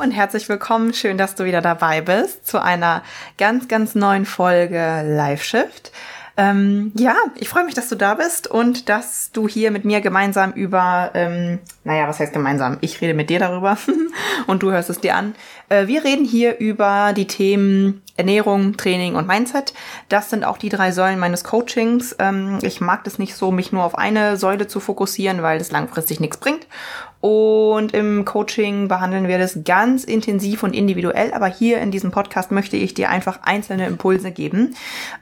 Und herzlich willkommen. Schön, dass du wieder dabei bist zu einer ganz, ganz neuen Folge Live Shift. Ähm, ja, ich freue mich, dass du da bist und dass du hier mit mir gemeinsam über, ähm, naja, was heißt gemeinsam? Ich rede mit dir darüber und du hörst es dir an. Äh, wir reden hier über die Themen Ernährung, Training und Mindset. Das sind auch die drei Säulen meines Coachings. Ähm, ich mag das nicht so, mich nur auf eine Säule zu fokussieren, weil das langfristig nichts bringt. Und im Coaching behandeln wir das ganz intensiv und individuell. Aber hier in diesem Podcast möchte ich dir einfach einzelne Impulse geben.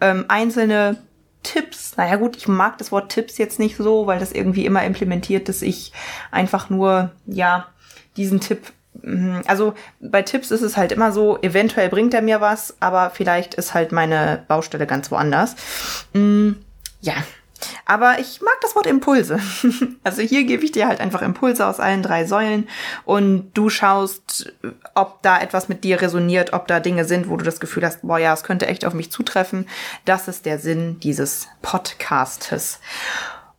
Ähm, einzelne Tipps. Naja gut, ich mag das Wort Tipps jetzt nicht so, weil das irgendwie immer implementiert, dass ich einfach nur, ja, diesen Tipp also bei Tipps ist es halt immer so, eventuell bringt er mir was, aber vielleicht ist halt meine Baustelle ganz woanders. Mm, ja, aber ich mag das Wort Impulse. Also hier gebe ich dir halt einfach Impulse aus allen drei Säulen und du schaust, ob da etwas mit dir resoniert, ob da Dinge sind, wo du das Gefühl hast, boah ja, es könnte echt auf mich zutreffen. Das ist der Sinn dieses Podcastes.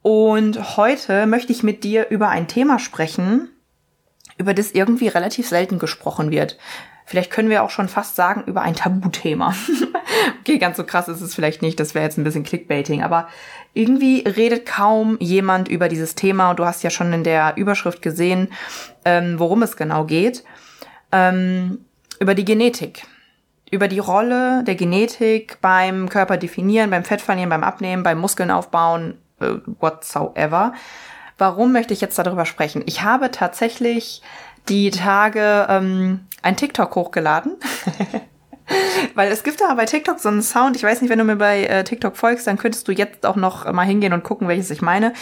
Und heute möchte ich mit dir über ein Thema sprechen, über das irgendwie relativ selten gesprochen wird. Vielleicht können wir auch schon fast sagen, über ein Tabuthema. okay, ganz so krass ist es vielleicht nicht, das wäre jetzt ein bisschen Clickbaiting, aber irgendwie redet kaum jemand über dieses Thema und du hast ja schon in der Überschrift gesehen, ähm, worum es genau geht. Ähm, über die Genetik. Über die Rolle der Genetik beim Körper definieren, beim Fettverlieren, beim Abnehmen, beim Muskeln aufbauen, äh, whatsoever. Warum möchte ich jetzt darüber sprechen? Ich habe tatsächlich die Tage ähm, ein TikTok hochgeladen. Weil es gibt da bei TikTok so einen Sound, ich weiß nicht, wenn du mir bei äh, TikTok folgst, dann könntest du jetzt auch noch mal hingehen und gucken, welches ich meine.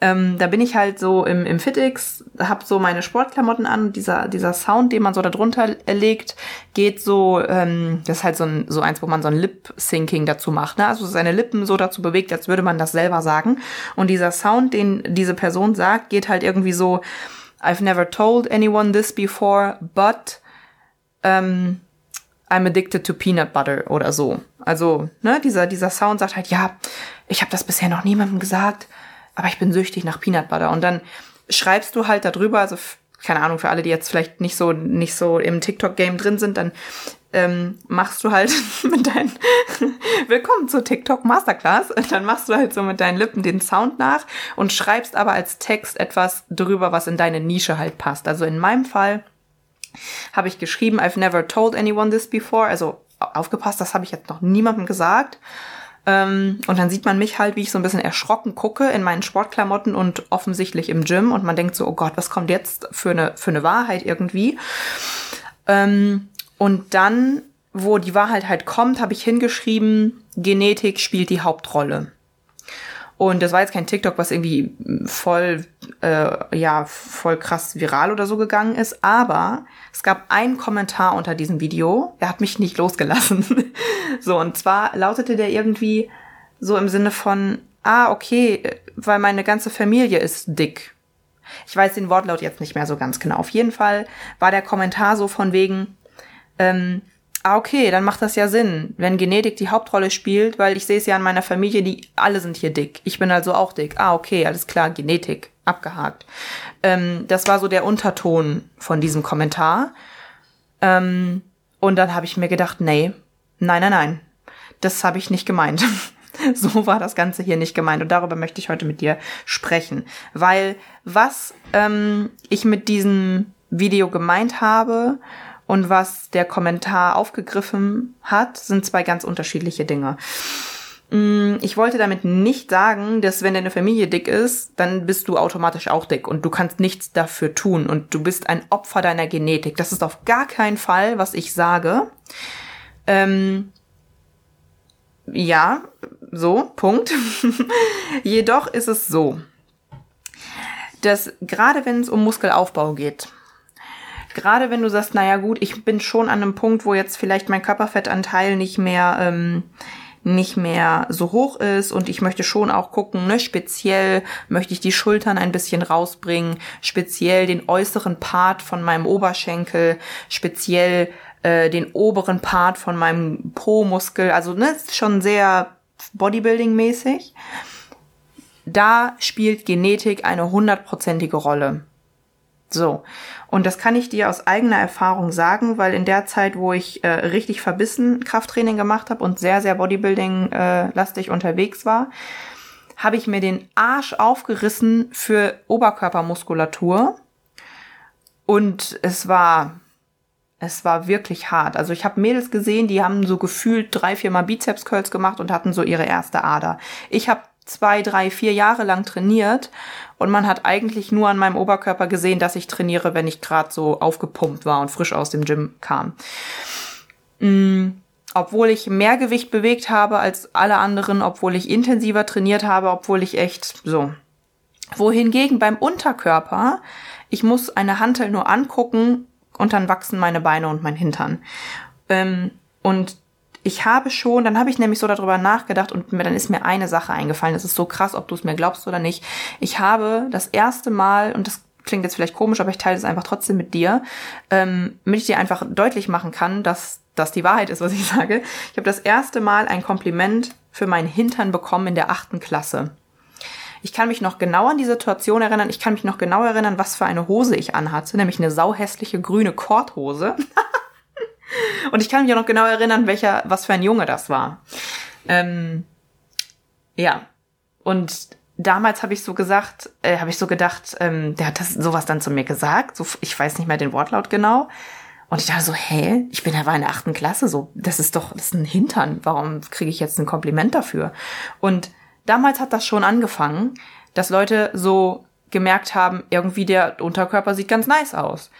Ähm, da bin ich halt so im, im FitX, hab so meine Sportklamotten an, dieser, dieser Sound, den man so da drunter legt, geht so, ähm, das ist halt so, ein, so eins, wo man so ein Lip-Syncing dazu macht, ne? also seine Lippen so dazu bewegt, als würde man das selber sagen. Und dieser Sound, den diese Person sagt, geht halt irgendwie so, I've never told anyone this before, but ähm, I'm addicted to peanut butter oder so. Also, ne, dieser, dieser Sound sagt halt, ja, ich habe das bisher noch niemandem gesagt, aber ich bin süchtig nach Peanut Butter. Und dann schreibst du halt darüber, also keine Ahnung, für alle, die jetzt vielleicht nicht so, nicht so im TikTok-Game drin sind, dann ähm, machst du halt mit deinen Willkommen zur TikTok Masterclass. Dann machst du halt so mit deinen Lippen den Sound nach und schreibst aber als Text etwas drüber, was in deine Nische halt passt. Also in meinem Fall habe ich geschrieben, I've never told anyone this before. Also aufgepasst, das habe ich jetzt noch niemandem gesagt. Ähm, und dann sieht man mich halt, wie ich so ein bisschen erschrocken gucke in meinen Sportklamotten und offensichtlich im Gym und man denkt so, oh Gott, was kommt jetzt für eine, für eine Wahrheit irgendwie? Ähm, und dann, wo die Wahrheit halt kommt, habe ich hingeschrieben, Genetik spielt die Hauptrolle. Und das war jetzt kein TikTok, was irgendwie voll, äh, ja, voll krass viral oder so gegangen ist. Aber es gab einen Kommentar unter diesem Video. Er hat mich nicht losgelassen. so, und zwar lautete der irgendwie so im Sinne von, ah, okay, weil meine ganze Familie ist dick. Ich weiß den Wortlaut jetzt nicht mehr so ganz genau. Auf jeden Fall war der Kommentar so von wegen, ähm, Ah, okay, dann macht das ja Sinn, wenn Genetik die Hauptrolle spielt, weil ich sehe es ja an meiner Familie, die alle sind hier dick. Ich bin also auch dick. Ah, okay, alles klar, Genetik, abgehakt. Ähm, das war so der Unterton von diesem Kommentar. Ähm, und dann habe ich mir gedacht, nee, nein, nein, nein, das habe ich nicht gemeint. so war das Ganze hier nicht gemeint. Und darüber möchte ich heute mit dir sprechen. Weil was ähm, ich mit diesem Video gemeint habe, und was der Kommentar aufgegriffen hat, sind zwei ganz unterschiedliche Dinge. Mm, ich wollte damit nicht sagen, dass wenn deine Familie dick ist, dann bist du automatisch auch dick und du kannst nichts dafür tun und du bist ein Opfer deiner Genetik. Das ist auf gar keinen Fall, was ich sage. Ähm, ja, so, Punkt. Jedoch ist es so, dass gerade wenn es um Muskelaufbau geht, gerade wenn du sagst, naja gut, ich bin schon an einem Punkt, wo jetzt vielleicht mein Körperfettanteil nicht mehr ähm, nicht mehr so hoch ist und ich möchte schon auch gucken, ne, speziell möchte ich die Schultern ein bisschen rausbringen, speziell den äußeren Part von meinem Oberschenkel, speziell äh, den oberen Part von meinem Po-Muskel, also ne, ist schon sehr Bodybuilding-mäßig. Da spielt Genetik eine hundertprozentige Rolle. So. Und das kann ich dir aus eigener Erfahrung sagen, weil in der Zeit, wo ich äh, richtig verbissen Krafttraining gemacht habe und sehr, sehr Bodybuilding-lastig äh, unterwegs war, habe ich mir den Arsch aufgerissen für Oberkörpermuskulatur. Und es war, es war wirklich hart. Also ich habe Mädels gesehen, die haben so gefühlt drei, vier Mal Bizeps-Curls gemacht und hatten so ihre erste Ader. Ich habe zwei, drei, vier Jahre lang trainiert und man hat eigentlich nur an meinem Oberkörper gesehen, dass ich trainiere, wenn ich gerade so aufgepumpt war und frisch aus dem Gym kam. Mhm. Obwohl ich mehr Gewicht bewegt habe als alle anderen, obwohl ich intensiver trainiert habe, obwohl ich echt so. Wohingegen beim Unterkörper, ich muss eine Hantel nur angucken und dann wachsen meine Beine und mein Hintern. Ähm, und ich habe schon, dann habe ich nämlich so darüber nachgedacht und mir, dann ist mir eine Sache eingefallen. Das ist so krass, ob du es mir glaubst oder nicht. Ich habe das erste Mal, und das klingt jetzt vielleicht komisch, aber ich teile es einfach trotzdem mit dir, ähm, damit ich dir einfach deutlich machen kann, dass das die Wahrheit ist, was ich sage. Ich habe das erste Mal ein Kompliment für meinen Hintern bekommen in der achten Klasse. Ich kann mich noch genau an die Situation erinnern. Ich kann mich noch genau erinnern, was für eine Hose ich anhatte, nämlich eine sauhässliche grüne Korthose. Und ich kann mich auch noch genau erinnern, welcher, was für ein Junge das war. Ähm, ja. Und damals habe ich so gesagt, äh, habe ich so gedacht, ähm, der hat das sowas dann zu mir gesagt. So, ich weiß nicht mehr den Wortlaut genau. Und ich dachte so, hä, ich bin ja war in der achten Klasse, so, das ist doch, das ist ein Hintern. Warum kriege ich jetzt ein Kompliment dafür? Und damals hat das schon angefangen, dass Leute so gemerkt haben, irgendwie der Unterkörper sieht ganz nice aus.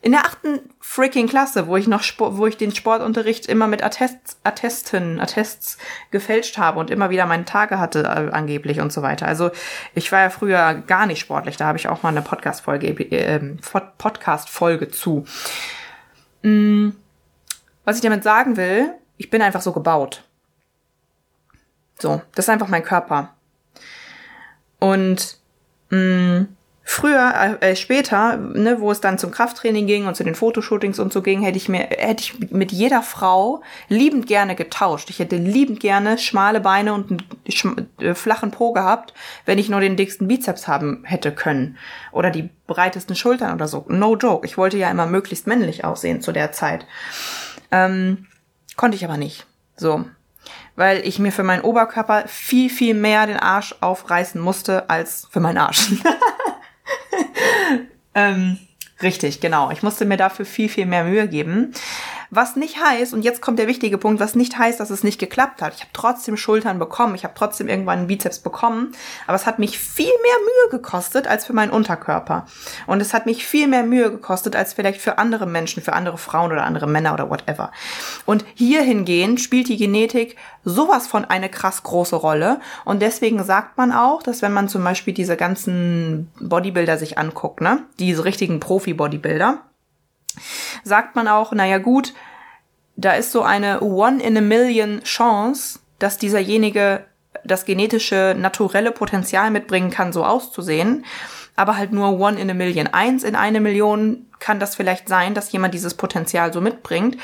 In der achten freaking Klasse, wo ich noch Sport, wo ich den Sportunterricht immer mit Attests, Attesten, Attests gefälscht habe und immer wieder meine Tage hatte äh, angeblich und so weiter. Also ich war ja früher gar nicht sportlich, da habe ich auch mal eine Podcast-Folge äh, Podcast-Folge zu. Mm, was ich damit sagen will, ich bin einfach so gebaut. So, das ist einfach mein Körper. Und mh, mm, Früher, äh, später, ne, wo es dann zum Krafttraining ging und zu den Fotoshootings und so ging, hätte ich mir, hätte ich mit jeder Frau liebend gerne getauscht. Ich hätte liebend gerne schmale Beine und einen äh, flachen Po gehabt, wenn ich nur den dicksten Bizeps haben hätte können. Oder die breitesten Schultern oder so. No joke. Ich wollte ja immer möglichst männlich aussehen zu der Zeit. Ähm, konnte ich aber nicht. So. Weil ich mir für meinen Oberkörper viel, viel mehr den Arsch aufreißen musste als für meinen Arsch. ähm, richtig, genau. Ich musste mir dafür viel, viel mehr Mühe geben. Was nicht heißt, und jetzt kommt der wichtige Punkt, was nicht heißt, dass es nicht geklappt hat. Ich habe trotzdem Schultern bekommen, ich habe trotzdem irgendwann einen Bizeps bekommen, aber es hat mich viel mehr Mühe gekostet als für meinen Unterkörper. Und es hat mich viel mehr Mühe gekostet als vielleicht für andere Menschen, für andere Frauen oder andere Männer oder whatever. Und hier hingehend spielt die Genetik sowas von eine krass große Rolle. Und deswegen sagt man auch, dass wenn man zum Beispiel diese ganzen Bodybuilder sich anguckt, ne, diese richtigen Profi-Bodybuilder, sagt man auch, naja gut, da ist so eine One in a Million Chance, dass dieserjenige das genetische, naturelle Potenzial mitbringen kann, so auszusehen. Aber halt nur One in a Million. Eins in eine Million kann das vielleicht sein, dass jemand dieses Potenzial so mitbringt,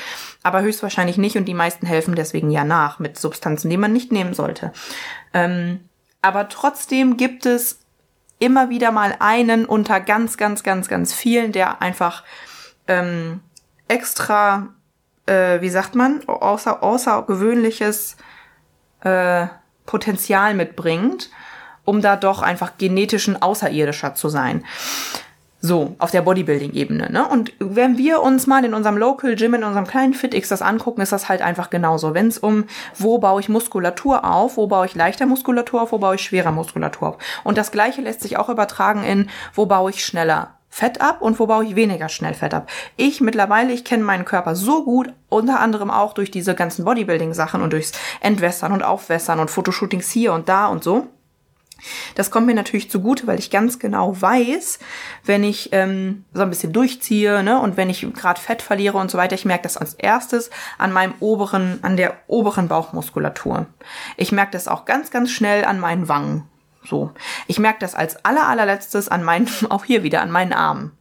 aber höchstwahrscheinlich nicht und die meisten helfen deswegen ja nach mit Substanzen, die man nicht nehmen sollte. Ähm, aber trotzdem gibt es immer wieder mal einen unter ganz, ganz, ganz, ganz vielen, der einfach ähm, extra, äh, wie sagt man, außer, außergewöhnliches äh, Potenzial mitbringt, um da doch einfach genetischen Außerirdischer zu sein. So, auf der Bodybuilding-Ebene. Ne? Und wenn wir uns mal in unserem Local Gym, in unserem kleinen FitX das angucken, ist das halt einfach genauso. Wenn es um, wo baue ich Muskulatur auf, wo baue ich leichter Muskulatur auf, wo baue ich schwerer Muskulatur auf. Und das Gleiche lässt sich auch übertragen in, wo baue ich schneller Fett ab und wo baue ich weniger schnell Fett ab. Ich mittlerweile, ich kenne meinen Körper so gut, unter anderem auch durch diese ganzen Bodybuilding-Sachen und durchs Entwässern und Aufwässern und Fotoshootings hier und da und so, Das kommt mir natürlich zugute, weil ich ganz genau weiß, wenn ich ähm, so ein bisschen durchziehe ne, und wenn ich gerade Fett verliere und so weiter, ich merke das als erstes an meinem oberen, an der oberen Bauchmuskulatur. Ich merke das auch ganz, ganz schnell an meinen Wangen. So. Ich merke das als aller, allerletztes an meinen, auch hier wieder, an meinen Armen.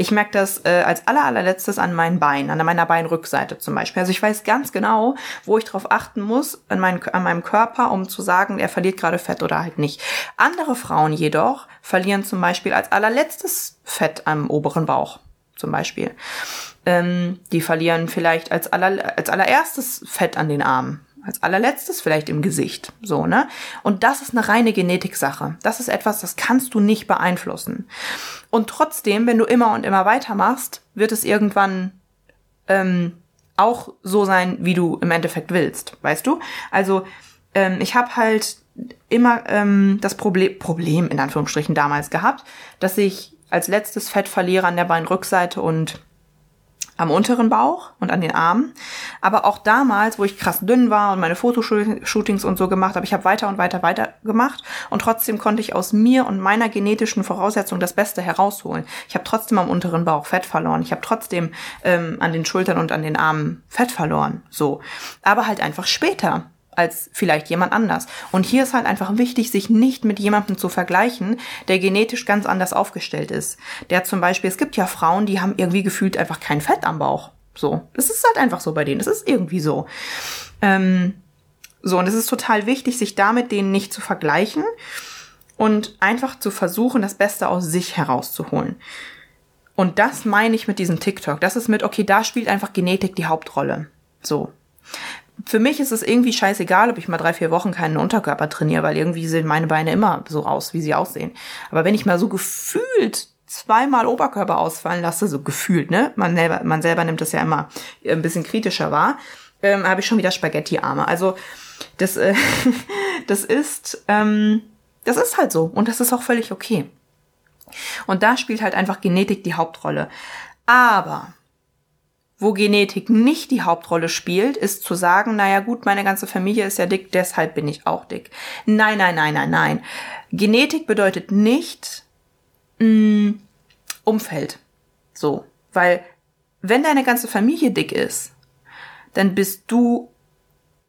Ich merke das äh, als aller, allerletztes an meinen Beinen, an meiner Beinrückseite zum Beispiel. Also ich weiß ganz genau, wo ich darauf achten muss an, mein, an meinem Körper, um zu sagen, er verliert gerade Fett oder halt nicht. Andere Frauen jedoch verlieren zum Beispiel als allerletztes Fett am oberen Bauch zum Beispiel. Ähm, die verlieren vielleicht als, aller, als allererstes Fett an den Armen als allerletztes vielleicht im Gesicht. So, ne? Und das ist eine reine Genetiksache. Das ist etwas, das kannst du nicht beeinflussen. Und trotzdem, wenn du immer und immer weitermachst, wird es irgendwann ähm, auch so sein, wie du im Endeffekt willst. Weißt du? Also, ähm, ich habe halt immer ähm, das Problem, Problem in Anführungsstrichen damals gehabt, dass ich als letztes Fett verliere an der Beinrückseite und am unteren Bauch und an den Armen. Aber auch damals, wo ich krass dünn war und meine Fotoshootings und so gemacht habe, ich habe weiter und weiter weiter gemacht und trotzdem konnte ich aus mir und meiner genetischen Voraussetzung das Beste herausholen. Ich habe trotzdem am unteren Bauch Fett verloren. Ich habe trotzdem ähm, an den Schultern und an den Armen Fett verloren. So, aber halt einfach später als vielleicht jemand anders. Und hier ist halt einfach wichtig, sich nicht mit jemandem zu vergleichen, der genetisch ganz anders aufgestellt ist. Der zum Beispiel, es gibt ja Frauen, die haben irgendwie gefühlt einfach kein Fett am Bauch. So. Das ist halt einfach so bei denen. Das ist irgendwie so. Ähm, so, und es ist total wichtig, sich damit denen nicht zu vergleichen und einfach zu versuchen, das Beste aus sich herauszuholen. Und das meine ich mit diesem TikTok. Das ist mit, okay, da spielt einfach Genetik die Hauptrolle. So für mich ist es irgendwie scheißegal, ob ich mal drei, vier Wochen keinen Unterkörper trainiere, weil irgendwie sehen meine Beine immer so aus, wie sie aussehen. Aber wenn ich mal so gefühlt zweimal Oberkörper ausfallen lasse, so gefühlt, ne? Man selber, man selber nimmt das ja immer ein bisschen kritischer wahr, ähm, habe ich schon wieder Spaghetti-Arme. Also das, äh, das ist, ähm, das ist halt so und das ist auch völlig okay. Und da spielt halt einfach Genetik die Hauptrolle. Aber wo Genetik nicht die Hauptrolle spielt, ist zu sagen, naja gut, meine ganze Familie ist ja dick, deshalb bin ich auch dick. Nein, nein, nein, nein, nein. Genetik bedeutet nicht mh, mm, Umfeld. So. Weil wenn deine ganze Familie dick ist, dann bist du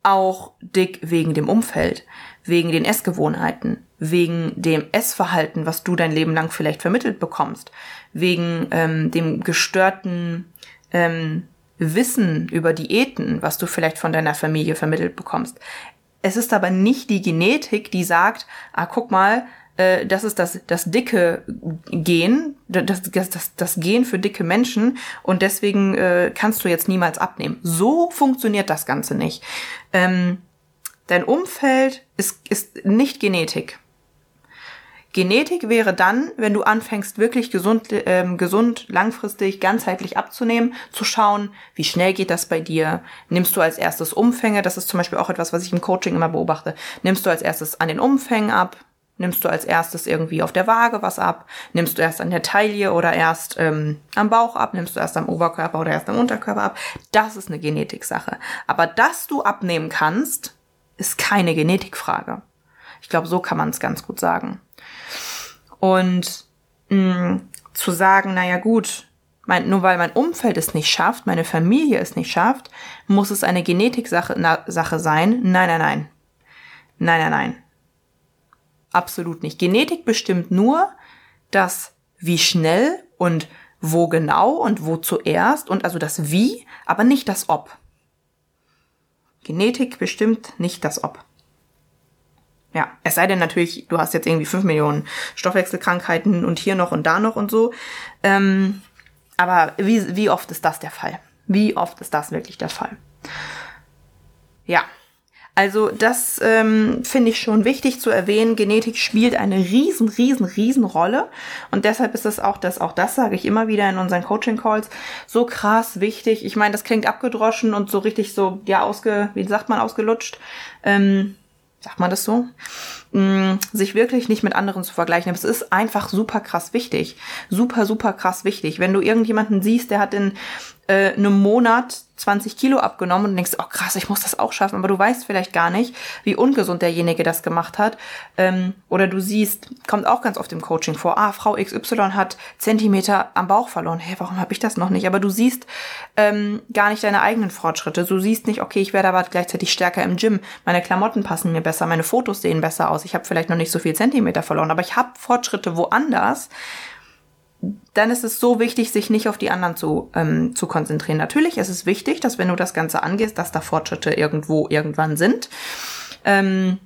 auch dick wegen dem Umfeld, wegen den Essgewohnheiten, wegen dem Essverhalten, was du dein Leben lang vielleicht vermittelt bekommst, wegen ähm, dem gestörten ähm, Wissen über Diäten, was du vielleicht von deiner Familie vermittelt bekommst. Es ist aber nicht die Genetik, die sagt, ah, guck mal, äh, das ist das, das dicke Gen, das, das, das, das Gen für dicke Menschen und deswegen äh, kannst du jetzt niemals abnehmen. So funktioniert das Ganze nicht. Ähm, dein Umfeld ist, ist nicht Genetik. Genetik wäre dann, wenn du anfängst, wirklich gesund, ähm, gesund, langfristig, ganzheitlich abzunehmen, zu schauen, wie schnell geht das bei dir? Nimmst du als erstes Umfänge? Das ist zum Beispiel auch etwas, was ich im Coaching immer beobachte. Nimmst du als erstes an den Umfängen ab? Nimmst du als erstes irgendwie auf der Waage was ab? Nimmst du erst an der Taille oder erst ähm, am Bauch ab? Nimmst du erst am Oberkörper oder erst am Unterkörper ab? Das ist eine Genetiksache. Aber dass du abnehmen kannst, ist keine Genetikfrage. Ich glaube, so kann man es ganz gut sagen. Und mh, mm, zu sagen, naja gut, mein, nur weil mein Umfeld es nicht schafft, meine Familie es nicht schafft, muss es eine Genetiksache na, Sache sein. Nein, nein, nein. Nein, nein, nein. Absolut nicht. Genetik bestimmt nur das wie schnell und wo genau und wo zuerst und also das wie, aber nicht das ob. Genetik bestimmt nicht das ob. Ja, es sei denn natürlich, du hast jetzt irgendwie fünf Millionen Stoffwechselkrankheiten und hier noch und da noch und so. Ähm, aber wie, wie oft ist das der Fall? Wie oft ist das wirklich der Fall? Ja, also das ähm, finde ich schon wichtig zu erwähnen. Genetik spielt eine riesen, riesen, riesen Rolle. Und deshalb ist es auch das, auch das sage ich immer wieder in unseren Coaching-Calls, so krass wichtig. Ich meine, das klingt abgedroschen und so richtig so, ja, ausge, wie sagt man, ausgelutscht. Ähm, sagt man das so, mh, sich wirklich nicht mit anderen zu vergleichen. Aber es ist einfach super krass wichtig. Super, super krass wichtig. Wenn du irgendjemanden siehst, der hat in äh, einem Monat 20 Kilo abgenommen und denkst, oh krass, ich muss das auch schaffen, aber du weißt vielleicht gar nicht, wie ungesund derjenige das gemacht hat. Ähm, oder du siehst, kommt auch ganz oft im Coaching vor, ah, Frau XY hat Zentimeter am Bauch verloren. Hey, warum habe ich das noch nicht? Aber du siehst ähm, gar nicht deine eigenen Fortschritte. Du siehst nicht, okay, ich werde aber gleichzeitig stärker im Gym. Meine Klamotten passen mir besser, meine Fotos sehen besser aus. Ich habe vielleicht noch nicht so viel Zentimeter verloren, aber ich habe Fortschritte woanders dann ist es so wichtig, sich nicht auf die anderen zu, ähm, zu konzentrieren. Natürlich ist es wichtig, dass wenn du das Ganze angehst, dass da Fortschritte irgendwo irgendwann sind. Ähm,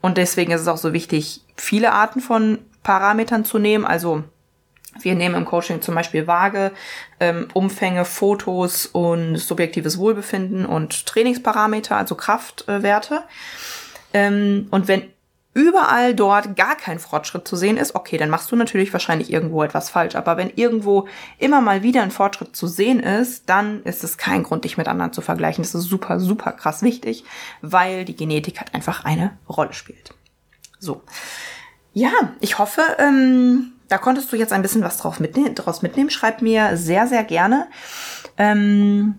und deswegen ist es auch so wichtig, viele Arten von Parametern zu nehmen. Also wir nehmen im Coaching zum Beispiel Waage, ähm, Umfänge, Fotos und subjektives Wohlbefinden und Trainingsparameter, also Kraftwerte. Ähm, und wenn überall dort gar kein Fortschritt zu sehen ist, okay, dann machst du natürlich wahrscheinlich irgendwo etwas falsch. Aber wenn irgendwo immer mal wieder ein Fortschritt zu sehen ist, dann ist es kein Grund, dich mit anderen zu vergleichen. Das ist super, super krass wichtig, weil die Genetik halt einfach eine Rolle spielt. So. Ja, ich hoffe, ähm, da konntest du jetzt ein bisschen was drauf mitne draus mitnehmen. Schreib mir sehr, sehr gerne. Ähm,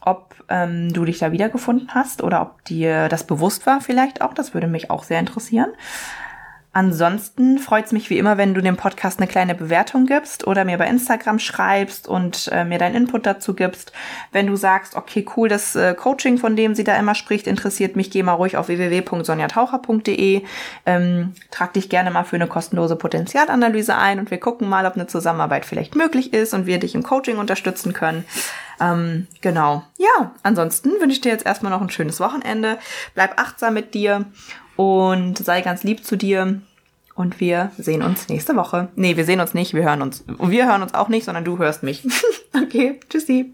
ob ähm, du dich da wiedergefunden hast oder ob dir das bewusst war vielleicht auch. Das würde mich auch sehr interessieren. Ansonsten freut es mich wie immer, wenn du dem Podcast eine kleine Bewertung gibst oder mir bei Instagram schreibst und äh, mir deinen Input dazu gibst. Wenn du sagst, okay, cool, das äh, Coaching, von dem sie da immer spricht, interessiert mich, geh mal ruhig auf www.sonjataucher.de. Ähm, trag dich gerne mal für eine kostenlose Potenzialanalyse ein und wir gucken mal, ob eine Zusammenarbeit vielleicht möglich ist und wir dich im Coaching unterstützen können. Ähm, genau. Ja, ansonsten wünsche ich dir jetzt erstmal noch ein schönes Wochenende. Bleib achtsam mit dir und sei ganz lieb zu dir. Und wir sehen uns nächste Woche. Nee, wir sehen uns nicht, wir hören uns. Und wir hören uns auch nicht, sondern du hörst mich. okay, tschüssi.